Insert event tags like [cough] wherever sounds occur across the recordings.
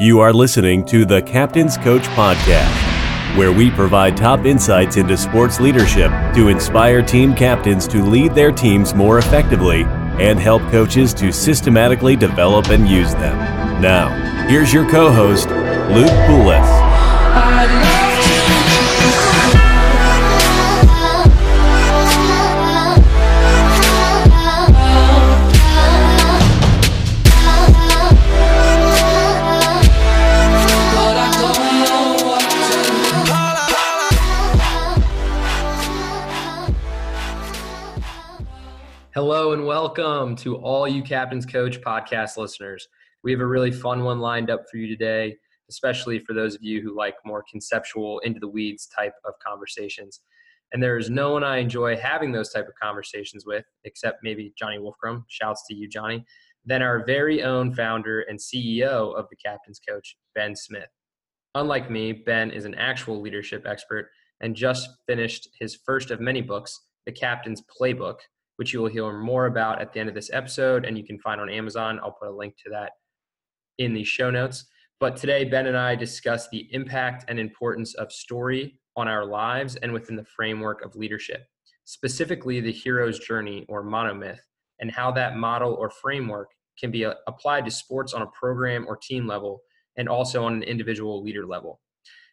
You are listening to the Captain's Coach Podcast, where we provide top insights into sports leadership to inspire team captains to lead their teams more effectively and help coaches to systematically develop and use them. Now, here's your co host, Luke Poulos. Welcome to all you Captain's Coach podcast listeners. We have a really fun one lined up for you today, especially for those of you who like more conceptual, into the weeds type of conversations. And there is no one I enjoy having those type of conversations with, except maybe Jonny Wolfgram. Shouts to you, Jonny. Then our very own founder and CEO of the Captain's Coach, Ben Smith. Unlike me, Ben is an actual leadership expert and just finished his first of many books, The Captain's Playbook which you will hear more about at the end of this episode, and you can find on Amazon. I'll put a link to that in the show notes. But today, Ben and I discuss the impact and importance of story on our lives and within the framework of leadership, specifically the hero's journey or monomyth, and how that model or framework can be uh, applied to sports on a program or team level and also on an individual leader level.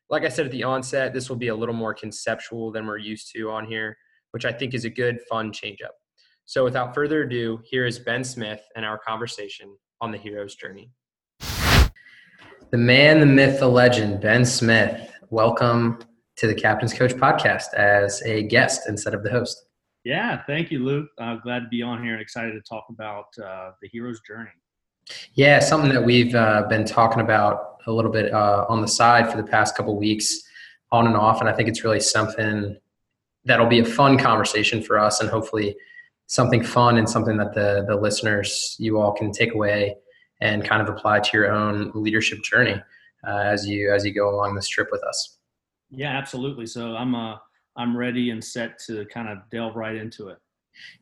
Like I said at the onset, this will be a little more conceptual than we're used to on here, which I think is a good, fun change up. So, without further ado, here is Ben Smith and our conversation on the hero's journey. The man, the myth, the legend, Ben Smith. Welcome to the Captain's Coach podcast as a guest instead of the host. Yeah, thank you, Luke. Uh, glad to be on here and excited to talk about uh, the hero's journey. Yeah, something that we've uh, been talking about a little bit uh, on the side for the past couple weeks, on and off, and I think it's really something that'll be a fun conversation for us, and hopefully something fun and something that the the listeners you all can take away and kind of apply to your own leadership journey uh, as you as you go along this trip with us. Yeah, absolutely. So I'm uh I'm ready and set to kind of delve right into it.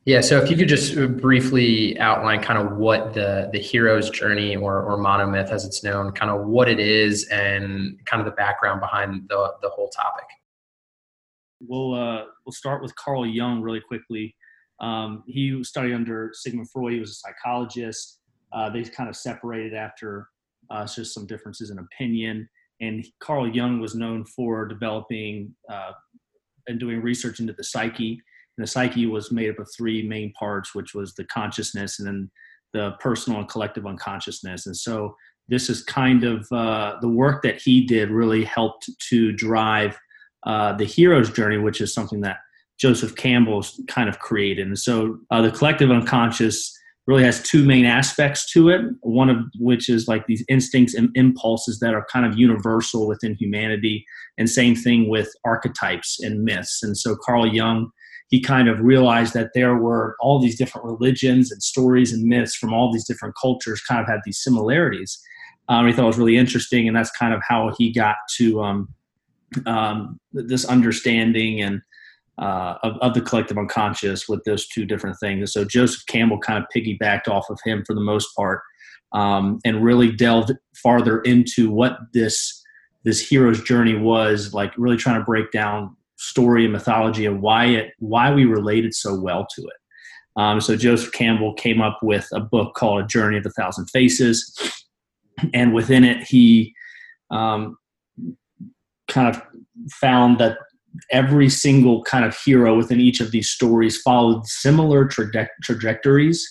Yeah, so if you could just briefly outline kind of what the the hero's journey or or monomyth as it's known, kind of what it is and kind of the background behind the the whole topic. We'll uh, we'll start with Carl Jung really quickly. Um, he studied under Sigmund Freud. He was a psychologist. Uh, they kind of separated after uh, just some differences in opinion. And Carl Jung was known for developing uh, and doing research into the psyche. And the psyche was made up of three main parts, which was the consciousness and then the personal and collective unconsciousness. And so this is kind of uh, the work that he did really helped to drive uh, the hero's journey, which is something that Joseph Campbell's kind of created. And so uh, the collective unconscious really has two main aspects to it. One of which is like these instincts and impulses that are kind of universal within humanity, and same thing with archetypes and myths. And so Carl Jung, he kind of realized that there were all these different religions and stories and myths from all these different cultures kind of had these similarities. Um, he thought it was really interesting, and that's kind of how he got to um, um, this understanding and uh, of, of the collective unconscious with those two different things. And so Joseph Campbell kind of piggybacked off of him for the most part um, and really delved farther into what this this hero's journey was like really trying to break down story and mythology and why it why we related so well to it um, so joseph campbell came up with a book called a journey of a thousand faces and within it he um, kind of found that every single kind of hero within each of these stories followed similar traje- trajectories.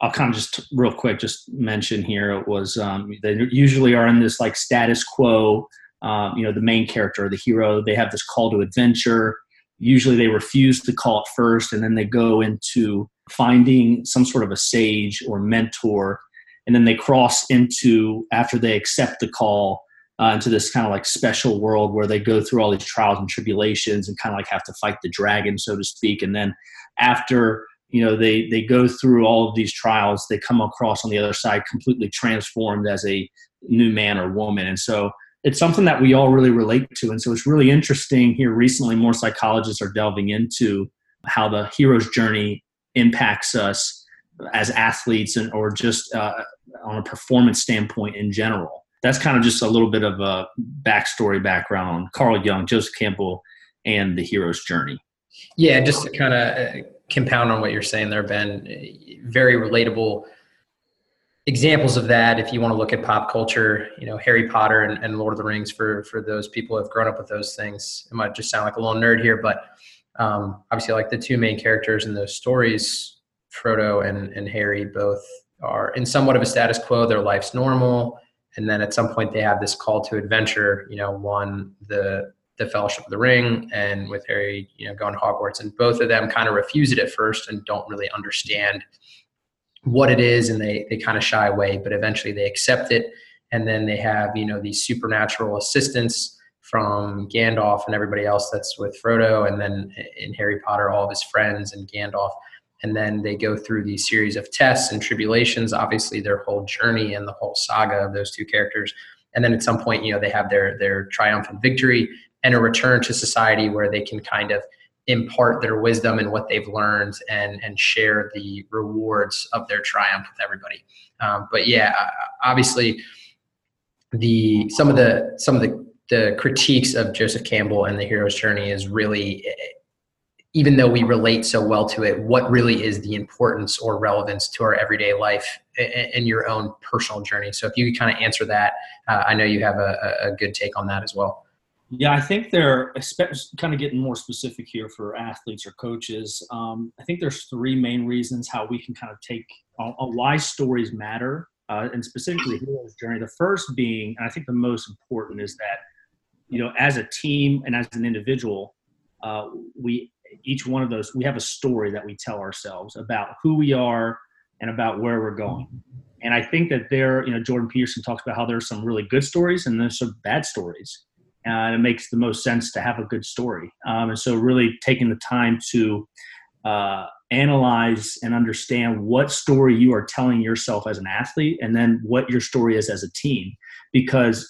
I'll kind of just real quick just mention here it was um, they usually are in this like status quo. Um, you know, the main character, the hero, they have this call to adventure. Usually, they refuse to call it first, and then they go into finding some sort of a sage or mentor, and then they cross into after they accept the call uh, into this kind of like special world where they go through all these trials and tribulations and kind of like have to fight the dragon, so to speak. And then after you know they they go through all of these trials, they come across on the other side completely transformed as a new man or woman. And so it's something that we all really relate to. And so it's really interesting here recently. More psychologists are delving into how the hero's journey impacts us as athletes and or just uh, on a performance standpoint in general that's kind of just a little bit of a backstory background on Carl Jung, Joseph Campbell, and the hero's journey. Yeah, just to kind of uh, compound on what you're saying there, Ben. Very relatable examples of that. If you want to look at pop culture, you know, Harry Potter and, and Lord of the Rings for for those people who have grown up with those things. It might just sound like a little nerd here, but um, obviously, like the two main characters in those stories, Frodo and and Harry, both are in somewhat of a status quo. Their life's normal and then at some point they have this call to adventure you know one the the fellowship of the ring and with harry you know going to hogwarts. And both of them kind of refuse it at first and don't really understand what it is. And they they kind of shy away but eventually they accept it. And then they have you know these supernatural assistants from Gandalf and everybody else that's with Frodo. And then in Harry Potter all of his friends and Gandalf and then they go through these series of tests and tribulations obviously their whole journey and the whole saga of those two characters. And then at some point you know they have their their triumphant victory and a return to society where they can kind of impart their wisdom and what they've learned and and share the rewards of their triumph with everybody. Um, but yeah obviously the some of the some of the the critiques of Joseph Campbell and the hero's journey is really even though we relate so well to it, what really is the importance or relevance to our everyday life and your own personal journey? So if you could kind of answer that, uh, I know you have a, a, good take on that as well. Yeah, I think they're kind of getting more specific here for athletes or coaches. Um, I think there's three main reasons how we can kind of take uh, why stories matter, uh, and specifically hero's journey. The first being, and I think the most important, is that you know, as a team and as an individual, uh, we each one of those, we have a story that we tell ourselves about who we are and about where we're going. And I think that there, you know, Jordan Peterson talks about how there's some really good stories and there's some bad stories. And it makes the most sense to have a good story. Um, and so, really taking the time to uh, analyze and understand what story you are telling yourself as an athlete and then what your story is as a team. Because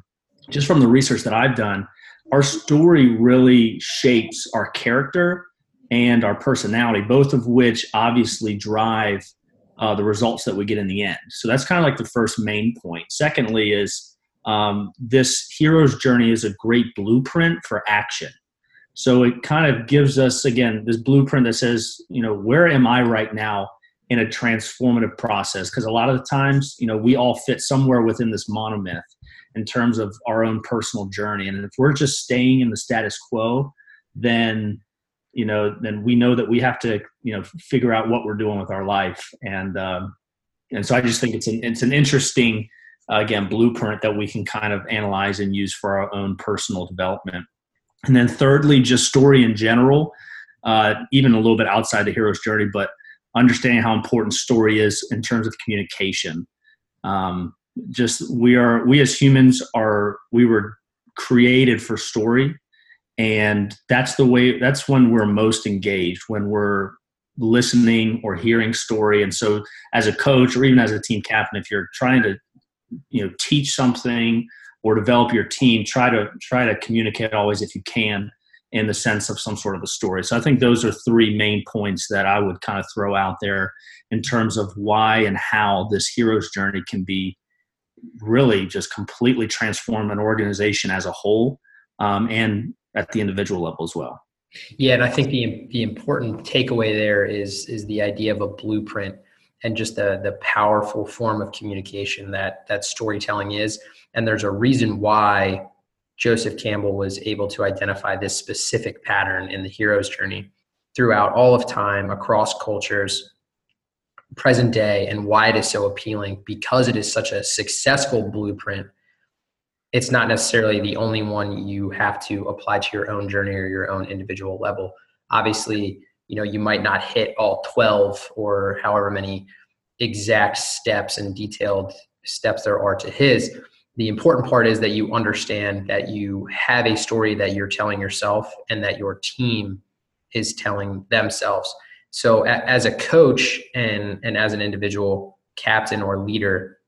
[clears throat] just from the research that I've done, our story really shapes our character and our personality, both of which obviously drive uh, the results that we get in the end. So that's kind of like the first main point. Secondly, is um, this hero's journey is a great blueprint for action. So it kind of gives us again this blueprint that says, you know, where am I right now in a transformative process? Because a lot of the times, you know, we all fit somewhere within this monomyth in terms of our own personal journey. And if we're just staying in the status quo, then you know, then we know that we have to, you know, figure out what we're doing with our life. And um, and so I just think it's an it's an interesting, uh, again, blueprint that we can kind of analyze and use for our own personal development. And then thirdly, just story in general, uh, even a little bit outside the hero's journey, but understanding how important story is in terms of communication. Um, just we are we as humans are we were created for story. And that's the way that's when we're most engaged when we're listening or hearing story. And so as a coach or even as a team captain if you're trying to you know teach something or develop your team try to try to communicate always if you can in the sense of some sort of a story. So i think those are three main points that i would kind of throw out there in terms of why and how this hero's journey can be really just completely transform an organization as a whole um, and at the individual level as well. Yeah, and I think the the important takeaway there is is the idea of a blueprint and just the the powerful form of communication that that storytelling is. And there's a reason why Joseph Campbell was able to identify this specific pattern in the hero's journey throughout all of time across cultures present day and why it is so appealing because it is such a successful blueprint it's not necessarily the only one you have to apply to your own journey or your own individual level. Obviously you know you might not hit all 12 or however many exact steps and detailed steps there are to his. The important part is that you understand that you have a story that you're telling yourself and that your team is telling themselves so as a coach and and as an individual captain or leader,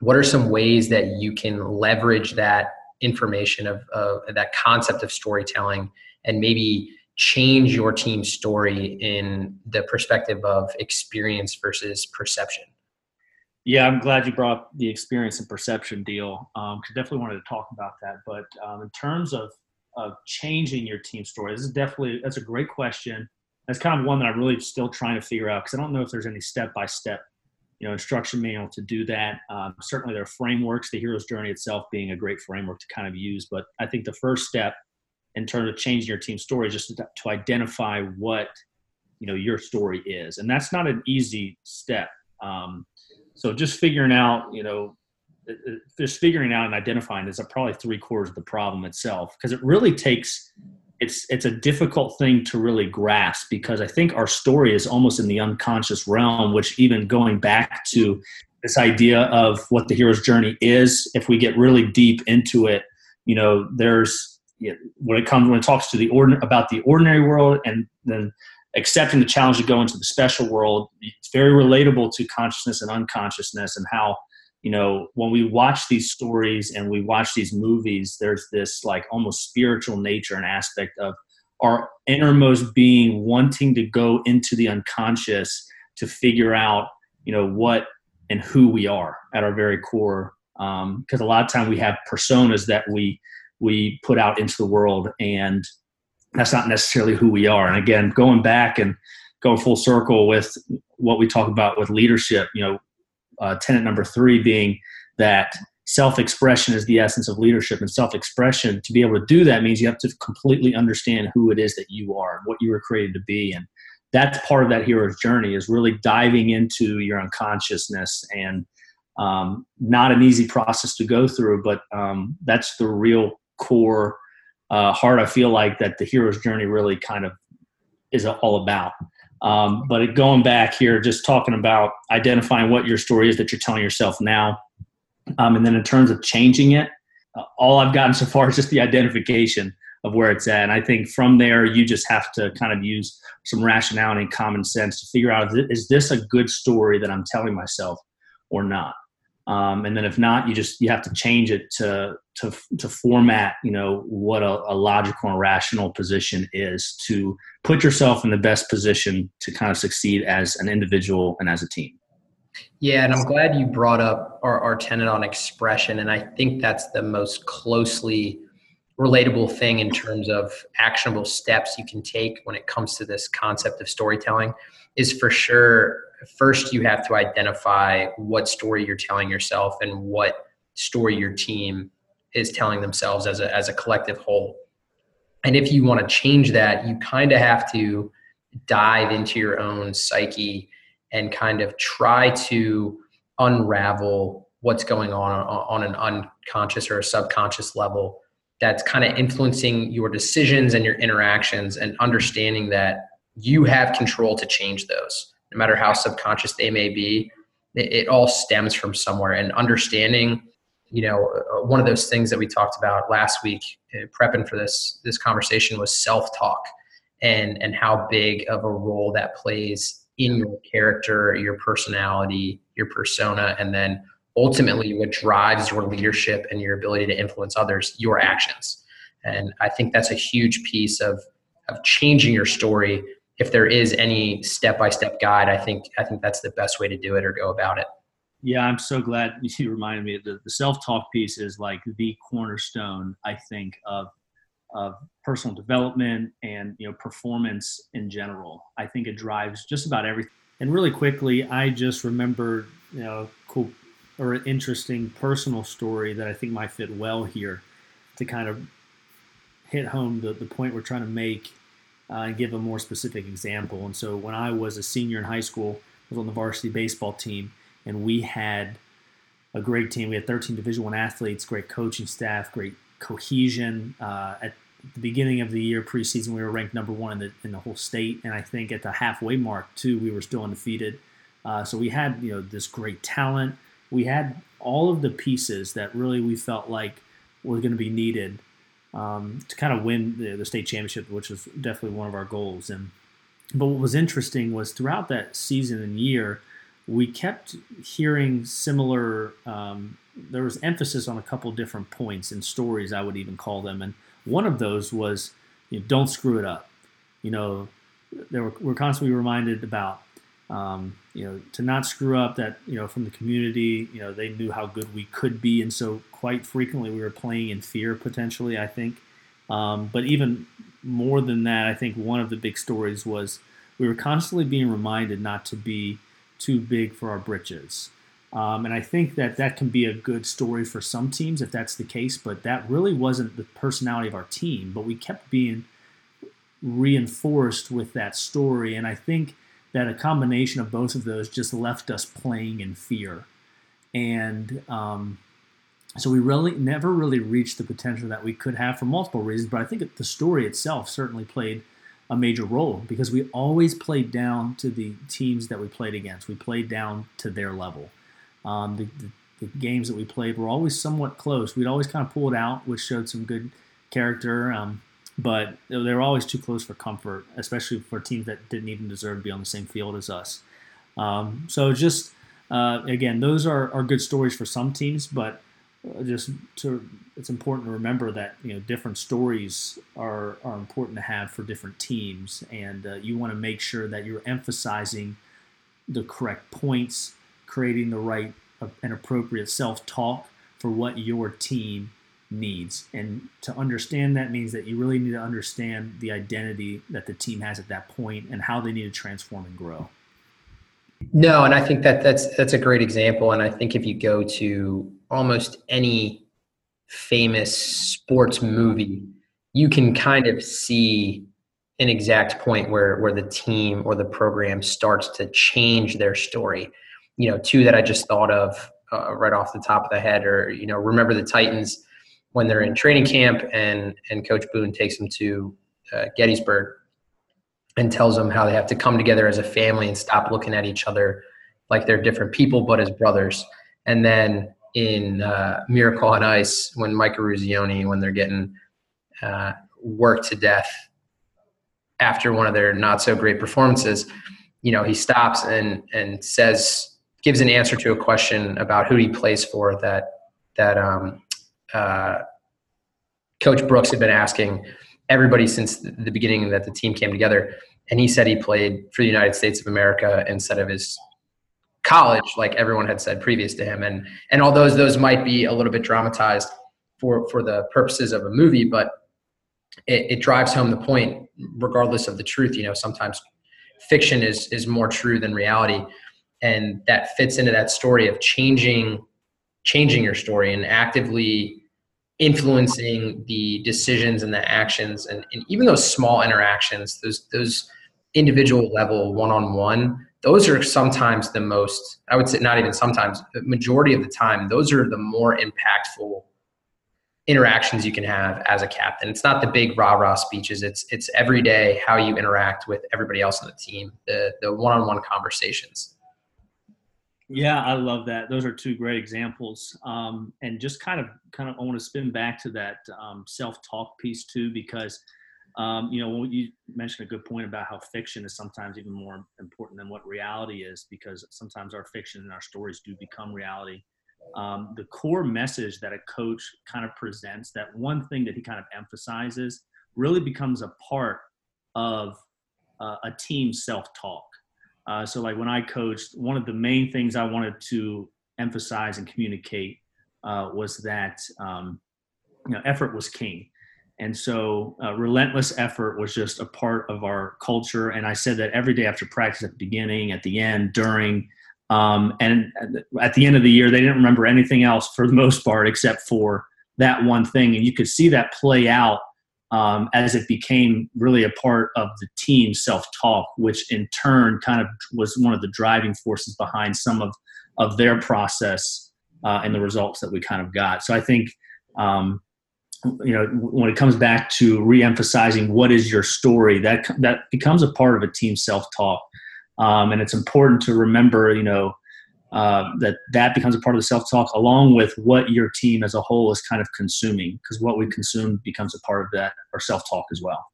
what are some ways that you can leverage that information of, of that concept of storytelling and maybe change your team's story in the perspective of experience versus perception? Yeah, I'm glad you brought the experience and perception deal. Um, definitely wanted to talk about that. But um, in terms of of changing your team story, this is definitely that's a great question. That's kind of one that I'm really still trying to figure out because I don't know if there's any step by step, you know, instruction manual to do that. Um, certainly, there are frameworks. The hero's journey itself being a great framework to kind of use. But I think the first step in terms of changing your team story is just to, to identify what you know your story is, and that's not an easy step. Um, so just figuring out, you know, just figuring out and identifying is probably three quarters of the problem itself because it really takes it's it's a difficult thing to really grasp because I think our story is almost in the unconscious realm, which even going back to this idea of what the hero's journey is, if we get really deep into it, you know, there's when it comes when it talks to the ordin about the ordinary world and then accepting the challenge to go into the special world, it's very relatable to consciousness and unconsciousness and how you know when we watch these stories and we watch these movies there's this like almost spiritual nature and aspect of our innermost being wanting to go into the unconscious to figure out you know what and who we are at our very core. Because um, a lot of time we have personas that we we put out into the world and that's not necessarily who we are. And again going back and going full circle with what we talk about with leadership you know uh, tenant number three being that self-expression is the essence of leadership and self-expression to be able to do that means you have to completely understand who it is that you are and what you were created to be and that's part of that hero's journey is really diving into your unconsciousness and um, not an easy process to go through but um, that's the real core uh, heart i feel like that the hero's journey really kind of is all about um, but going back here, just talking about identifying what your story is that you're telling yourself now. Um, and then in terms of changing it, uh, all I've gotten [laughs] so far is just the identification of where it's at. And I think from there, you just have to kind of use some rationality and common sense to figure out is this a good story that I'm telling myself or not? Um, and then if not, you just you have to change it to to to format you know what a, a, logical and rational position is to put yourself in the best position to kind of succeed as an individual and as a team. Yeah, and I'm glad you brought up our, our tenet on expression, and I think that's the most closely relatable thing in terms of actionable steps you can take when it comes to this concept of storytelling is for sure first you have to identify what story you're telling yourself and what story your team is telling themselves as a, as a collective whole. And if you want to change that, you kind of have to dive into your own psyche and kind of try to unravel what's going on on an unconscious or a subconscious level that's kind of influencing your decisions and your interactions and understanding that you have control to change those no matter how subconscious they may be, it, it all stems from somewhere. And understanding, you know, uh, one of those things that we talked about last week, uh, prepping for this this conversation, was self talk, and and how big of a role that plays in your character, your personality, your persona, and then ultimately what drives your leadership and your ability to influence others, your actions. And I think that's a huge piece of of changing your story if there is any step-by-step guide, I think I think that's the best way to do it or go about it. Yeah, I'm so glad [laughs] you reminded me. The, the self-talk piece is like the cornerstone, I think, of of personal development and you know performance in general. I think it drives just about everything. And really quickly, I just remembered you know cool or an interesting personal story that I think might fit well here to kind of hit home the, the point we're trying to make uh, and give a more specific example. And so when I was a senior in high school, I was on the varsity baseball team, and we had a great team. We had 13 Division One athletes, great coaching staff, great cohesion. Uh, at the beginning of the year, preseason, we were ranked number one in the in the whole state, and I think at the halfway mark too, we were still undefeated. Uh, so we had you know this great talent. We had all of the pieces that really we felt like were going to be needed um, to kind of win the, the state championship, which was definitely one of our goals. And but what was interesting was throughout that season and year, we kept hearing similar. Um, there was emphasis on a couple different points and stories, I would even call them, and one of those was, you know, don't screw it up. You know, there were, we're constantly reminded about um, you know, to not screw up that, you know, from the community, you know, they knew how good we could be. And so quite frequently we were playing in fear potentially, I think. Um, but even more than that, I think one of the big stories was we were constantly being reminded not to be too big for our britches. Um, and I think that that can be a good story for some teams if that's the case, but that really wasn't the personality of our team. But we kept being reinforced with that story. And I think that a combination of both of those just left us playing in fear. And um, so we really never really reached the potential that we could have for multiple reasons. But I think the story itself certainly played a major role because we always played down to the teams that we played against. We played down to their level. Um, the, the, the, games that we played were always somewhat close. We'd always kind of pull it out, which showed some good character. Um, but they were always too close for comfort, especially for teams that didn't even deserve to be on the same field as us. Um, so just uh, again, those are, are good stories for some teams, but uh, just to, it's important to remember that you know different stories are are important to have for different teams, and uh, you want to make sure that you're emphasizing the correct points, creating the right uh, and appropriate self talk for what your team needs. And to understand that means that you really need to understand the identity that the team has at that point and how they need to transform and grow. No, and I think that that's that's a great example. And I think if you go to almost any famous sports movie, you can kind of see an exact point where where the team or the program starts to change their story. You know, two that I just thought of uh, right off the top of the head, or you know, remember the Titans when they're in training camp and and Coach Boone takes them to uh, Gettysburg and tells them how they have to come together as a family and stop looking at each other like they're different people but as brothers. And then in uh, Miracle on Ice when Mike Eruzione when they're getting uh, worked to death after one of their not so great performances, you know, he stops and and says gives an answer to a question about who he plays for that that um, uh, Coach Brooks had been asking everybody since the beginning that the team came together, and he said he played for the United States of America instead of his college, like everyone had said previous to him. And and although those might be a little bit dramatized for for the purposes of a movie, but it, it drives home the point, regardless of the truth. You know, sometimes fiction is is more true than reality, and that fits into that story of changing changing your story and actively influencing the decisions and the actions and, and even those small interactions those those individual level one-on-one those are sometimes the most i would say not even sometimes majority of the time those are the more impactful interactions you can have as a captain. It's not the big rah-rah speeches. It's it's every day how you interact with everybody else on the team the the one-on-one conversations yeah, I love that. Those are two great examples. Um, and just kind of, kind of, I want to spin back to that um, self-talk piece too, because um, you know, you mentioned a good point about how fiction is sometimes even more important than what reality is, because sometimes our fiction and our stories do become reality. Um, the core message that a coach kind of presents, that one thing that he kind of emphasizes, really becomes a part of uh, a team's self-talk. Uh, so, like when I coached, one of the main things I wanted to emphasize and communicate uh, was that um, you know effort was king, and so uh, relentless effort was just a part of our culture. And I said that every day after practice, at the beginning, at the end, during, um, and at the end of the year, they didn't remember anything else for the most part except for that one thing, and you could see that play out um, as it became really a part of the team self-talk, which in turn kind of was one of the driving forces behind some of of their process uh, and the results that we kind of got. So I think um, you know when it comes back to re-emphasizing what is your story, that that becomes a part of a team self-talk, um, and it's important to remember you know uh, that that becomes a part of the self-talk along with what your team as a whole is kind of consuming because what we consume becomes a part of that our self-talk as well.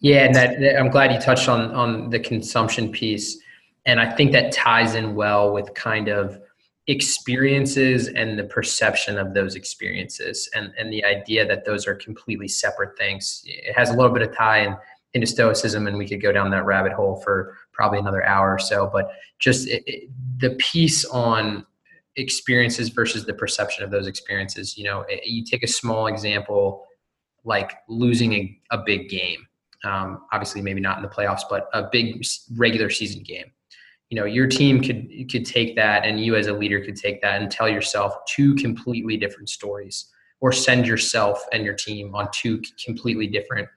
Yeah and that, that, i'm glad you touched on on the consumption piece and i think that ties in well with kind of experiences and the perception of those experiences and and the idea that those are completely separate things. It has a little bit of tie in into stoicism and we could go down that rabbit hole for probably another hour or so. But just it, it, the piece on experiences versus the perception of those experiences. You know, you take a small example like losing a, a big game. Um, obviously, maybe not in the playoffs, but a big regular season game. You know, your team could could take that, and you as a leader could take that and tell yourself two completely different stories, or send yourself and your team on two completely different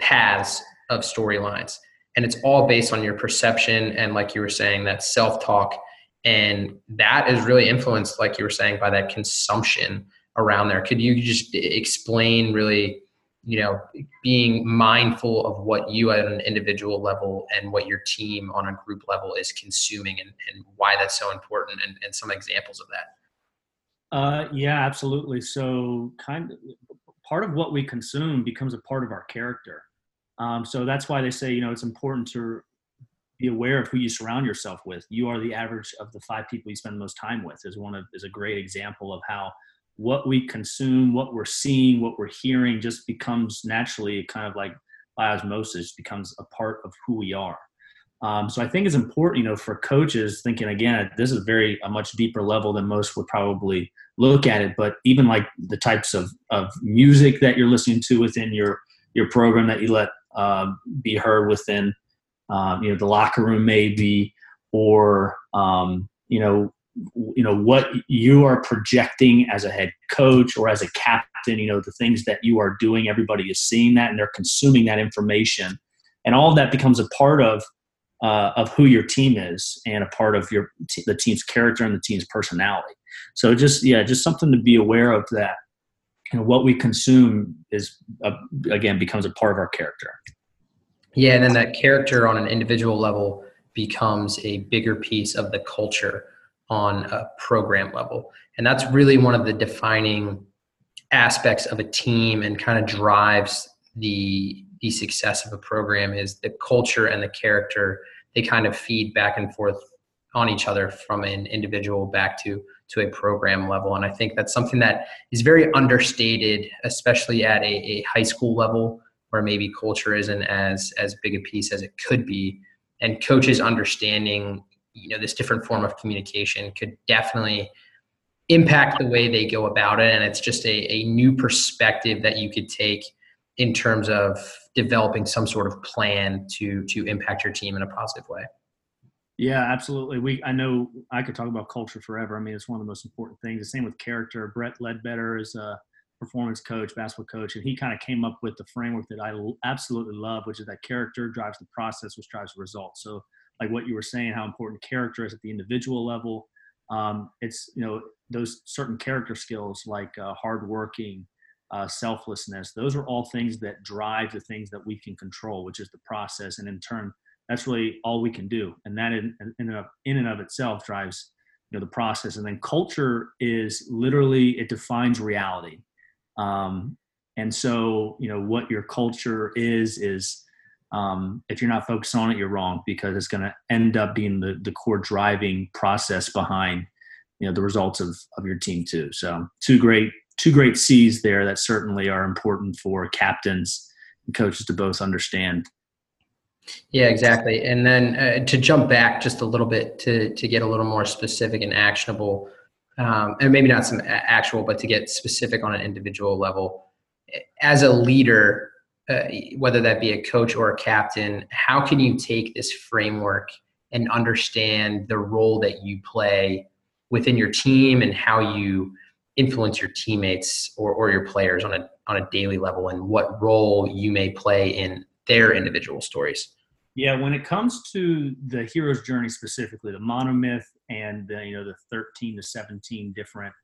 paths of storylines. And it's all based on your perception and, like you were saying, that self talk and that is really influenced like you were saying by that consumption around there. Could you just explain really you know being mindful of what you at an individual level and what your team on a group level is consuming and, and why that's so important and, and some examples of that? Uh, yeah absolutely. So kind of part of what we consume becomes a part of our character um, so that's why they say you know it's important to be aware of who you surround yourself with. You are the average of the five people you spend the most time with. Is one of is a great example of how what we consume, what we're seeing, what we're hearing, just becomes naturally kind of like by osmosis becomes a part of who we are. Um, so I think it's important, you know, for coaches thinking again, this is very a much deeper level than most would probably look at it. But even like the types of of music that you're listening to within your your program that you let uh, be heard within um, you know the locker room maybe or um, you know you know what you are projecting as a head coach or as a captain you know the things that you are doing everybody is seeing that and they're consuming that information. And all of that becomes a part of uh, of who your team is and a part of your t- the team's character and the team's personality. So just yeah just something to be aware of that you know what we consume is uh, again becomes a part of our character yeah, and then that character on an individual level becomes a bigger piece of the culture on a program level. And that's really one of the defining aspects of a team and kind of drives the the success of a program is the culture and the character they kind of feed back and forth on each other from an individual back to to a program level. And i think that's something that is very understated especially at a, a high school level where maybe culture isn't as as big a piece as it could be. And coaches understanding you know this different form of communication could definitely impact the way they go about it. And it's just a, a new perspective that you could take in terms of developing some sort of plan to to impact your team in a positive way yeah absolutely we i know i could talk about culture forever i mean it's one of the most important things the same with character brett ledbetter is a performance coach, basketball coach, and he kind of came up with the framework that I absolutely love, which is that character drives the process, which drives the results. So, like what you were saying, how important character is at the individual level. Um, it's you know those certain character skills like uh, hardworking, uh, selflessness. Those are all things that drive the things that we can control, which is the process, and in turn, that's really all we can do. And that in, in, and of, in and of itself drives you know the process. And then culture is literally it defines reality um, and so, you know, what your culture is, is um, if you're not focused on it, you're wrong because it's going to end up being the, the core driving process behind, you know, the results of, of your team too. So two great, two great C's there that certainly are important for captains and coaches to both understand. Yeah, exactly. And then uh, to jump back just a little bit to, to get a little more specific and actionable, um, and maybe not some actual, but to get specific on an individual level. As a leader, uh, whether that be a coach or a captain, how can you take this framework and understand the role that you play within your team and how you influence your teammates or, or your players on a on a daily level and what role you may play in their individual stories? Yeah, when it comes to the hero's journey specifically, the monomyth and the, you know the 13 to 17 different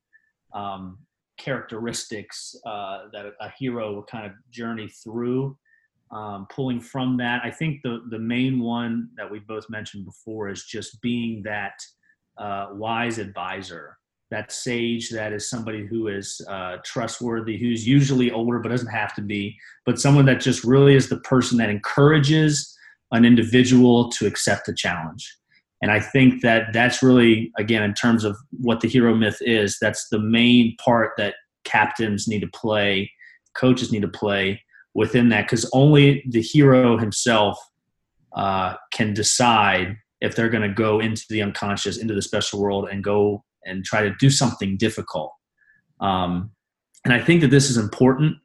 um, characteristics uh, that a hero will kind of journey through. Um, pulling from that, I think the the main one that we both mentioned before is just being that uh, wise advisor, that sage that is somebody who is uh, trustworthy, who's usually older but doesn't have to be, but someone that just really is the person that encourages an individual to accept the challenge. And I think that that's really, again, in terms of what the hero myth is, that's the main part that captains need to play, coaches need to play within that, because only the hero himself uh, can decide if they're going to go into the unconscious, into the special world, and go and try to do something difficult. Um, and I think that this is important.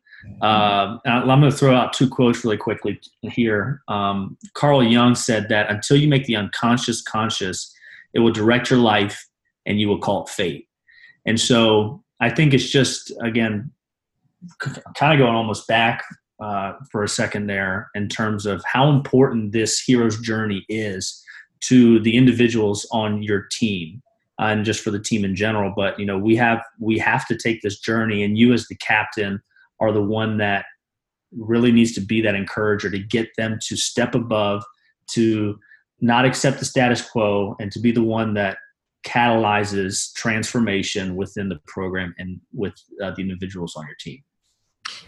Uh, I'm going to throw out two quotes really quickly here. Um, Carl Jung said that until you make the unconscious conscious, it will direct your life and you will call it fate. And so I think it's just, again, kind of going almost back uh, for a second there in terms of how important this hero's journey is to the individuals on your team and just for the team in general but you know we have we have to take this journey and you as the captain are the one that really needs to be that encourager to get them to step above to not accept the status quo and to be the one that catalyzes transformation within the program and with uh, the individuals on your team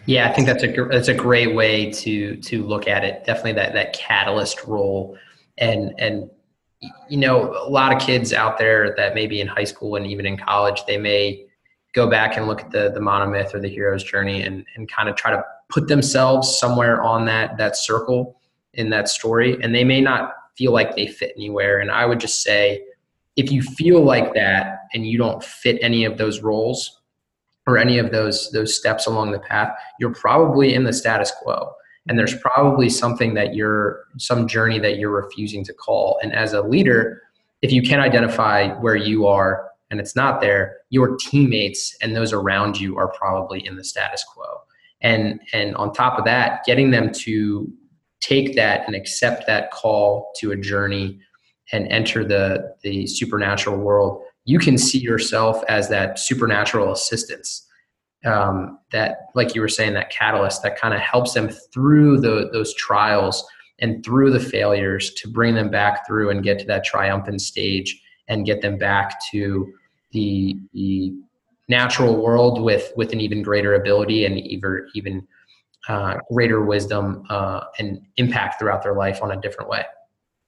yeah, I think that's a that's a great way to to look at it. Definitely that that catalyst role, and and you know a lot of kids out there that maybe in high school and even in college they may go back and look at the the monomyth or the hero's journey and and kind of try to put themselves somewhere on that that circle in that story, and they may not feel like they fit anywhere. And I would just say, if you feel like that and you don't fit any of those roles, or any of those those steps along the path, you're probably in the status quo. And there's mm-hmm. probably something that you're some journey that you're refusing to call. And as a leader, if you can identify where you are and it's not there, your teammates and those around you are probably in the status quo. And and on top of that, getting them to take that and accept that call to a journey and enter the the supernatural world you can see yourself as that supernatural assistance um, that like you were saying that catalyst that kind of helps them through the, those trials and through the failures to bring them back through and get to that triumphant stage and get them back to the, the natural world with with an even greater ability and even even uh, greater wisdom uh, and impact throughout their life on a different way.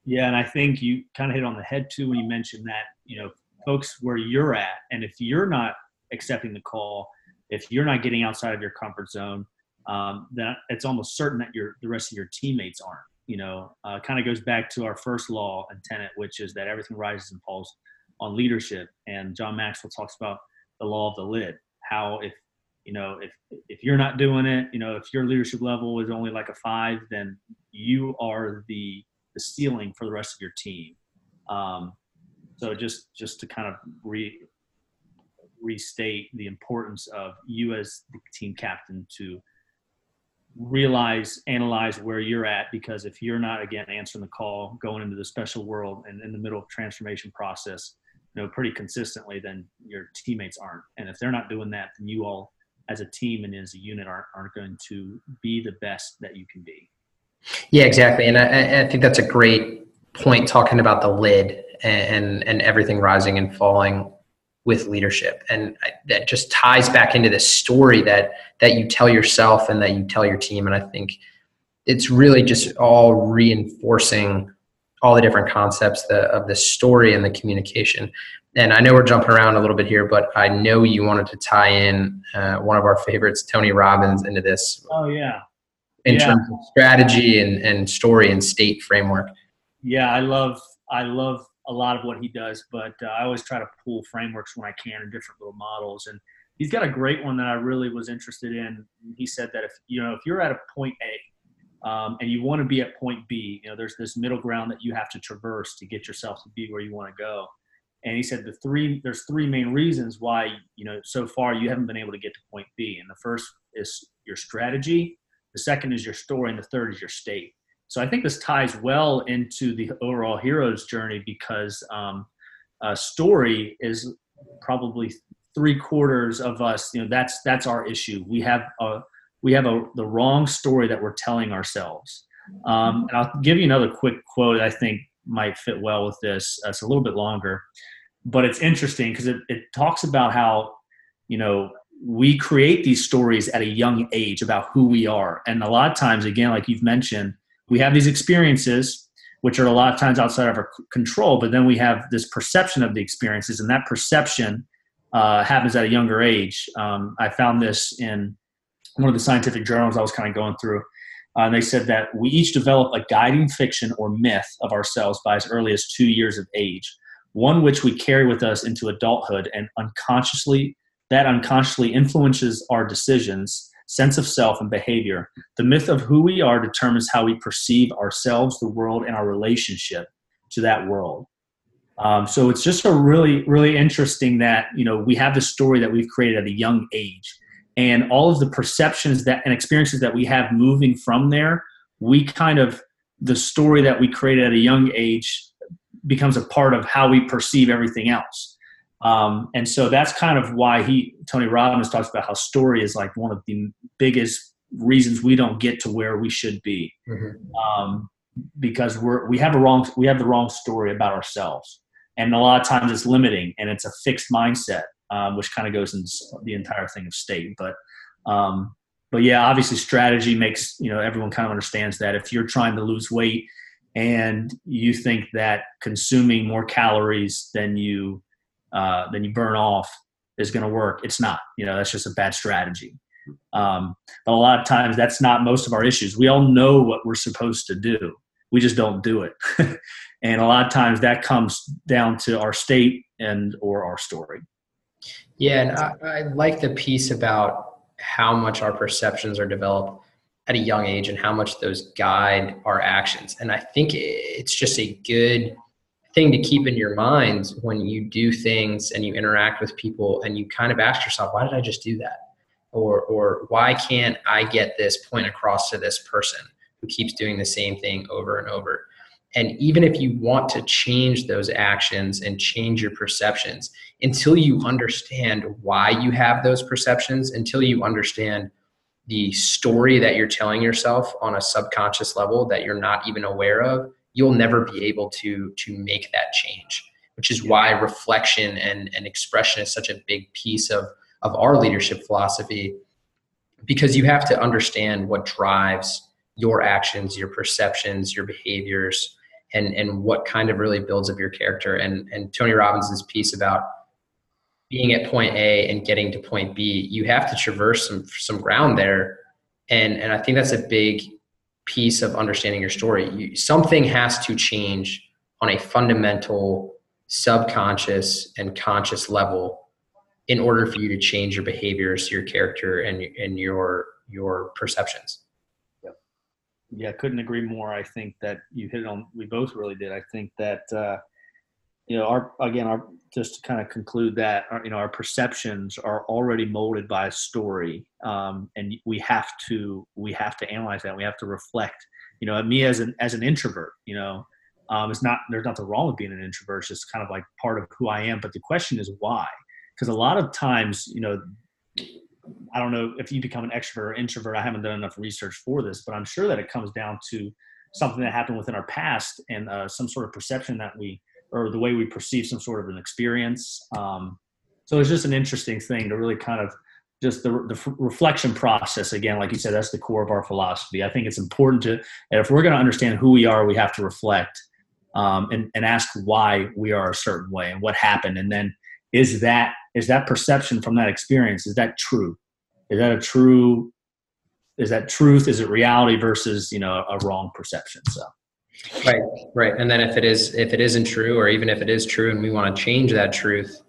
Yeah, and I think you kind of hit on the head too when you mentioned that you know folks where you're at. And if you're not accepting the call, if you're not getting outside of your comfort zone, um, then it's almost certain that your the rest of your teammates aren't. You know, uh, kind of goes back to our first law and tenet, which is that everything rises and falls on leadership. And John Maxwell talks about the law of the lid. How if you know if if you're not doing it, you know, if your leadership level is only like a five, then you are the the ceiling for the rest of your team. Um, so just just to kind of re restate the importance of you as the team captain to realize analyze where you're at because if you're not again answering the call going into the special world and in the middle of transformation process you know pretty consistently then your teammates aren't. And if they're not doing that then you all as a team and as a unit aren't, aren't going to be the best that you can be. Yeah exactly. And I, I think that's a great point talking about the lid and and everything rising and falling with leadership. And that just ties back into this story that that you tell yourself and that you tell your team. And i think it's really just all reinforcing all the different concepts the, of the story and the communication. And i know we're jumping around a little bit here but i know you wanted to tie in uh, one of our favorites tony robbins into this oh yeah. in yeah. terms of strategy and, and story and state framework. Yeah i love i love a lot of what he does, but uh, I always try to pull frameworks when I can in different little models. And he's got a great one that I really was interested in. He said that if you know if you're at a point A um, and you want to be at point B, you know there's this middle ground that you have to traverse to get yourself to be where you want to go. And he said the three there's three main reasons why you know so far you haven't been able to get to point B. And the first is your strategy, the second is your story, and the third is your state. So I think this ties well into the overall hero's journey because um, a story is probably three quarters of us. You know, that's that's our issue. We have a we have a the wrong story that we're telling ourselves. Um, and I'll give you another quick quote I think might fit well with this. Uh, it's a little bit longer, but it's interesting because it, it talks about how you know we create these stories at a young age about who we are, and a lot of times, again, like you've mentioned we have these experiences which are a lot of times outside of our control but then we have this perception of the experiences and that perception uh, happens at a younger age. Um, i found this in one of the scientific journals i was kind of going through Uh, they said that we each develop a guiding fiction or myth of ourselves by as early as two years of age, one which we carry with us into adulthood and unconsciously that unconsciously influences our decisions, sense of self, and behavior. The myth of who we are determines how we perceive ourselves, the world, and our relationship to that world. Um, so it's just a really, really interesting that you know we have this story that we've created at a young age, and all of the perceptions that and experiences that we have moving from there, we kind of the story that we created at a young age becomes a part of how we perceive everything else. Um, and so that's kind of why he Tony Robbins talks about how story is like one of the biggest reasons we don't get to where we should be, mm-hmm. um, because we're we have a wrong we have the wrong story about ourselves, and a lot of times it's limiting and it's a fixed mindset, um, which kind of goes into the entire thing of state. But um, but yeah, obviously strategy makes you know everyone kind of understands that if you're trying to lose weight and you think that consuming more calories than you uh, than you burn off is going to work. It's not. You know, that's just a bad strategy. Um, but a lot of times, that's not most of our issues. We all know what we're supposed to do. We just don't do it. [laughs] and a lot of times, that comes down to our state and or our story. Yeah, and I, I like the piece about how much our perceptions are developed at a young age and how much those guide our actions. And I think it's just a good thing to keep in your mind when you do things and you interact with people and you kind of ask yourself, why did I just do that? Or, or why can't I get this point across to this person who keeps doing the same thing over and over? And even if you want to change those actions and change your perceptions, until you understand why you have those perceptions, until you understand the story that you're telling yourself on a subconscious level that you're not even aware of, you'll mm-hmm. never be able to to make that change which is why reflection and, and expression is such a big piece of, of our leadership philosophy because you have to understand what drives your actions your perceptions your behaviors and and what kind of really builds up your character. And and tony robbins' piece about being at point a and getting to point b you have to traverse some some ground there. And and i think that's a big piece of understanding your story. You, something has to change on a fundamental subconscious and conscious level in order for you to change your behaviors, your character, and and your your perceptions. Yep. Yeah, couldn't agree more. I think that you hit it on. We both really did. I think that uh, you know our again our just to kind of conclude that our, you know our perceptions are already molded by a story um, and we have to we have to analyze that. We have to reflect you know me as an as an introvert you know um, it's not there's nothing wrong with being an introvert it's kind of like part of who i am but the question is why? Because a lot of times you know i don't know if you become an extrovert or introvert i haven't done enough research for this but i'm sure that it comes down to something that happened within our past and uh, some sort of perception that we or the way we perceive some sort of an experience. Um, so it's just an interesting thing to really kind of just the, the reflection process. Again like you said that's the core of our philosophy. I think it's important to and if we're going to understand who we are we have to reflect um, and, and ask why we are a certain way and what happened. And then is that is that perception from that experience is that true? Is that a true is that truth? Is it reality versus you know a wrong perception? So Right, right. And then if it is if it isn't true, or even if it is true, and we want to change that truth,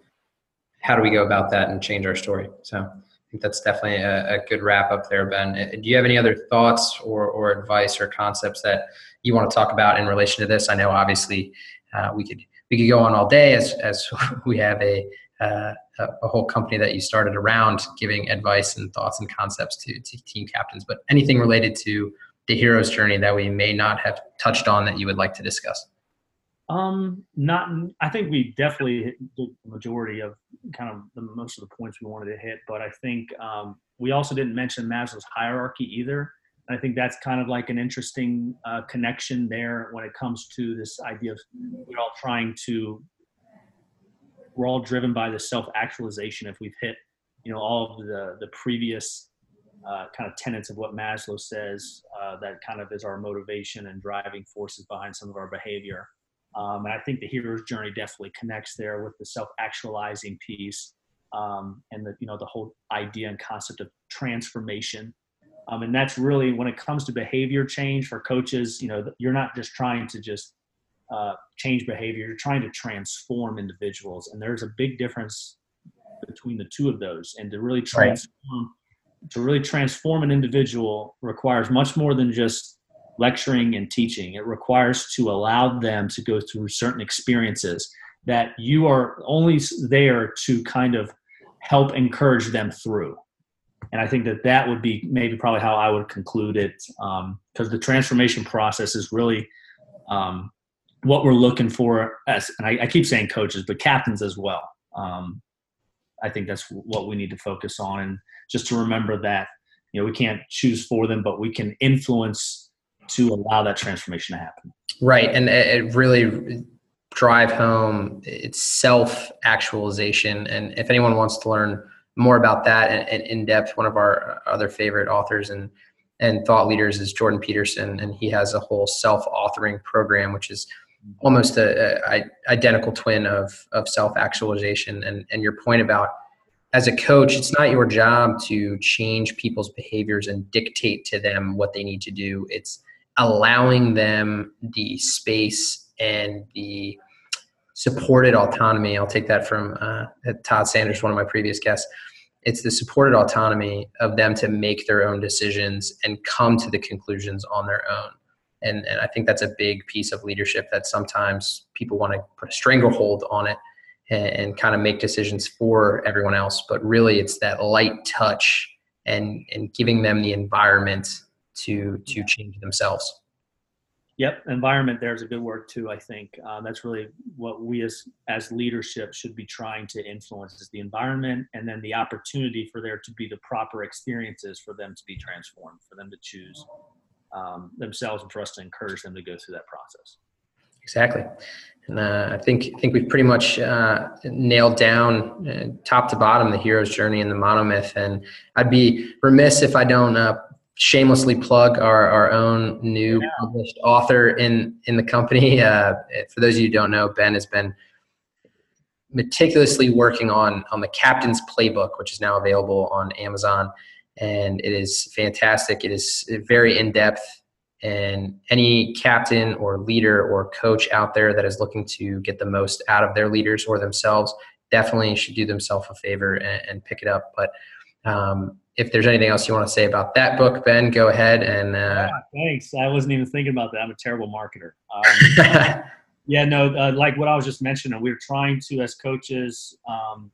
how do we go about that and change our story? So I think that's definitely a, a good wrap up there, Ben. Uh, do you have any other thoughts or or advice or concepts that you want to talk about in relation to this? I know obviously uh, we could we could go on all day as as [laughs] we have a uh, a whole company that you started around giving advice and thoughts and concepts to, to team captains, but anything related to the hero's journey that we may not have touched on that you would like to discuss? Um, not. I think we definitely hit the majority of kind of the most of the points we wanted to hit, but I think um, we also didn't mention Maslow's hierarchy either. I think that's kind of like an interesting uh, connection there when it comes to this idea of we're all trying to, we're all driven by the self-actualization. If we've hit, you know, all of the the previous uh, kind of tenets of what Maslow says uh, that kind of is our motivation and driving forces behind some of our behavior. Um, and I think the hero's journey definitely connects there with the self-actualizing piece um, and the you know the whole idea and concept of transformation. Um, and that's really when it comes to behavior change for coaches, you know, you're not just trying to just uh, change behavior, you're trying to transform individuals. And there's a big difference between the two of those. And to really transform, right. To really transform an individual requires much more than just lecturing and teaching. It requires to allow them to go through certain experiences that you are only there to kind of help encourage them through. And I think that that would be maybe probably how I would conclude it, because um, the transformation process is really um, what we're looking for as, and I, I, keep saying coaches, but captains as well. Um, I think that's what we need to focus on, and just to remember that you know we can't choose for them, but we can influence to allow that transformation to happen. Right, and it really drive home it's self actualization. And if anyone wants to learn more about that and, in depth, one of our other favorite authors and and thought leaders is Jordan Peterson, and he has a whole self authoring program, which is almost a, a, identical twin of of self actualization. And and your point about as a coach, it's not your job to change people's behaviors and dictate to them what they need to do. It's allowing them the space and the supported autonomy. I'll take that from uh, Todd Sanders, one of my previous guests. It's the supported autonomy of them to make their own decisions and come to the conclusions on their own. And, and I think that's a big piece of leadership that sometimes people want to put a stranglehold on it and, and kind of make decisions for everyone else. But really, it's that light touch and, and giving them the environment to, to change themselves. Yep, environment there is a good word too. I think um, that's really what we as as leadership should be trying to influence is the environment, and then the opportunity for there to be the proper experiences for them to be transformed, for them to choose um, themselves, and for us to encourage them to go through that process. Exactly, and uh, I think I think we've pretty much uh, nailed down uh, top to bottom the hero's journey and the monomyth. And I'd be remiss if I don't uh, shamelessly plug our, our own new yeah. published author in in the company. [laughs] Uh, for those of you who don't know, Ben has been meticulously working on on the Captain's Playbook, which is now available on Amazon, and it is fantastic. It is very in depth, and any captain or leader or coach out there that is looking to get the most out of their leaders or themselves definitely should do themselves a favor and, and pick it up. But um, if there's anything else you want to say about that book, Ben, go ahead and. Uh, yeah, thanks. I wasn't even thinking about that. I'm a terrible marketer. Um, [laughs] yeah, no, uh, like what I was just mentioning, we're trying to, as coaches, um,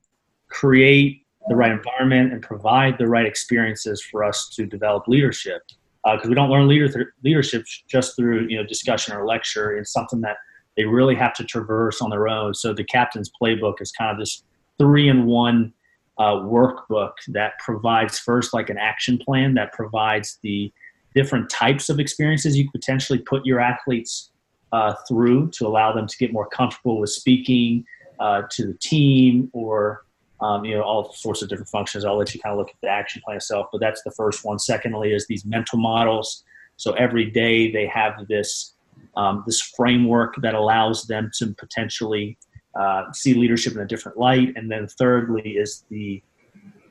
create the right environment and provide the right experiences for us to develop leadership. Because uh, we don't learn leader leadership just through you know discussion or lecture. It's something that they really have to traverse on their own. So the captain's playbook is kind of this three in one uh, workbook that provides first like an action plan that provides the different types of experiences you potentially put your athletes uh, through to allow them to get more comfortable with speaking uh, to the team or um, you know all sorts of different functions i'll let you kind of look at the action plan itself but that's the first one secondly is these mental models so every day they have this um, this framework that allows them to potentially uh, see leadership in a different light. And then thirdly is the,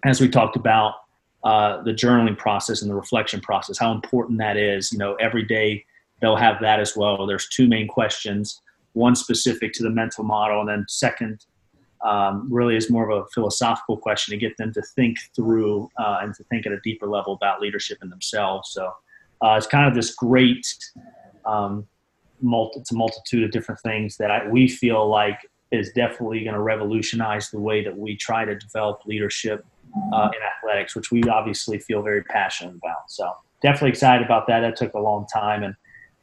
as we talked about, uh, the journaling process and the reflection process, how important that is. You know, every day they'll have that as well. There's two main questions, one specific to the mental model, and then second um, really is more of a philosophical question to get them to think through uh, and to think at a deeper level about leadership in themselves. So uh, it's kind of this great, um, multi- it's a multitude of different things that I, we feel like is definitely going to revolutionize the way that we try to develop leadership uh, in athletics, which we obviously feel very passionate about. So definitely excited about that. That took a long time, and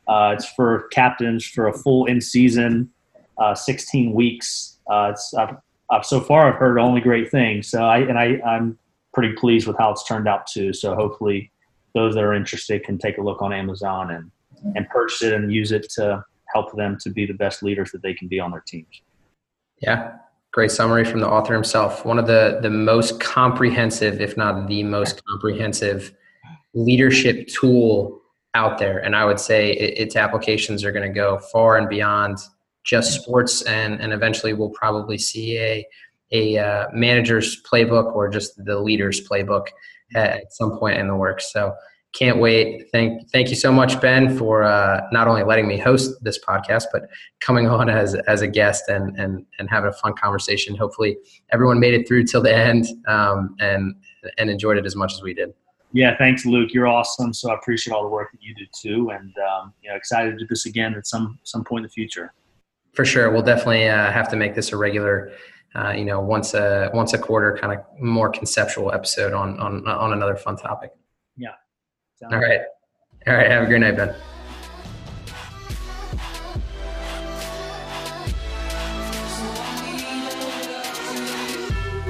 uh, it's for captains for a full in season, uh, 16 weeks. Uh, it's I've, I've, so far I've heard only great things. So I and I I'm pretty pleased with how it's turned out too. So hopefully those that are interested can take a look on Amazon and mm-hmm. and purchase it and use it to help them to be the best leaders that they can be on their teams. Yeah, great summary from the author himself. One of the the most comprehensive, if not the most comprehensive, leadership tool out there, and I would say it, its applications are going to go far and beyond just sports, and and eventually we'll probably see a a uh, manager's playbook or just the leader's playbook at some point in the works. So can't wait. Thank thank you so much, Ben, for uh, not only letting me host this podcast, but coming [laughs] on as as a guest and and and having a fun conversation. Hopefully, everyone made it through till the end um, and and enjoyed it as much as we did. Yeah, thanks, Luke. You're awesome. So I appreciate all the work that you do too, and um, you know, excited to do this again at some some point in the future. For sure, we'll definitely uh, have to make this a regular. Uh, you know, once a once a quarter, kind of more conceptual episode on on on another fun topic. Yeah. All right. All right. Have a great night, Ben.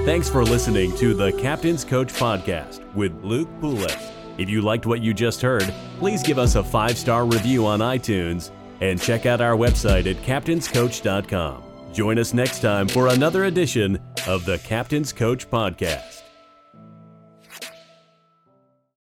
Thanks for listening to the Captain's Coach Podcast with Luke Poulos. If you liked what you just heard, please give us a five star review on iTunes and check out our website at captainscoach.com. Join us next time for another edition of the Captain's Coach Podcast.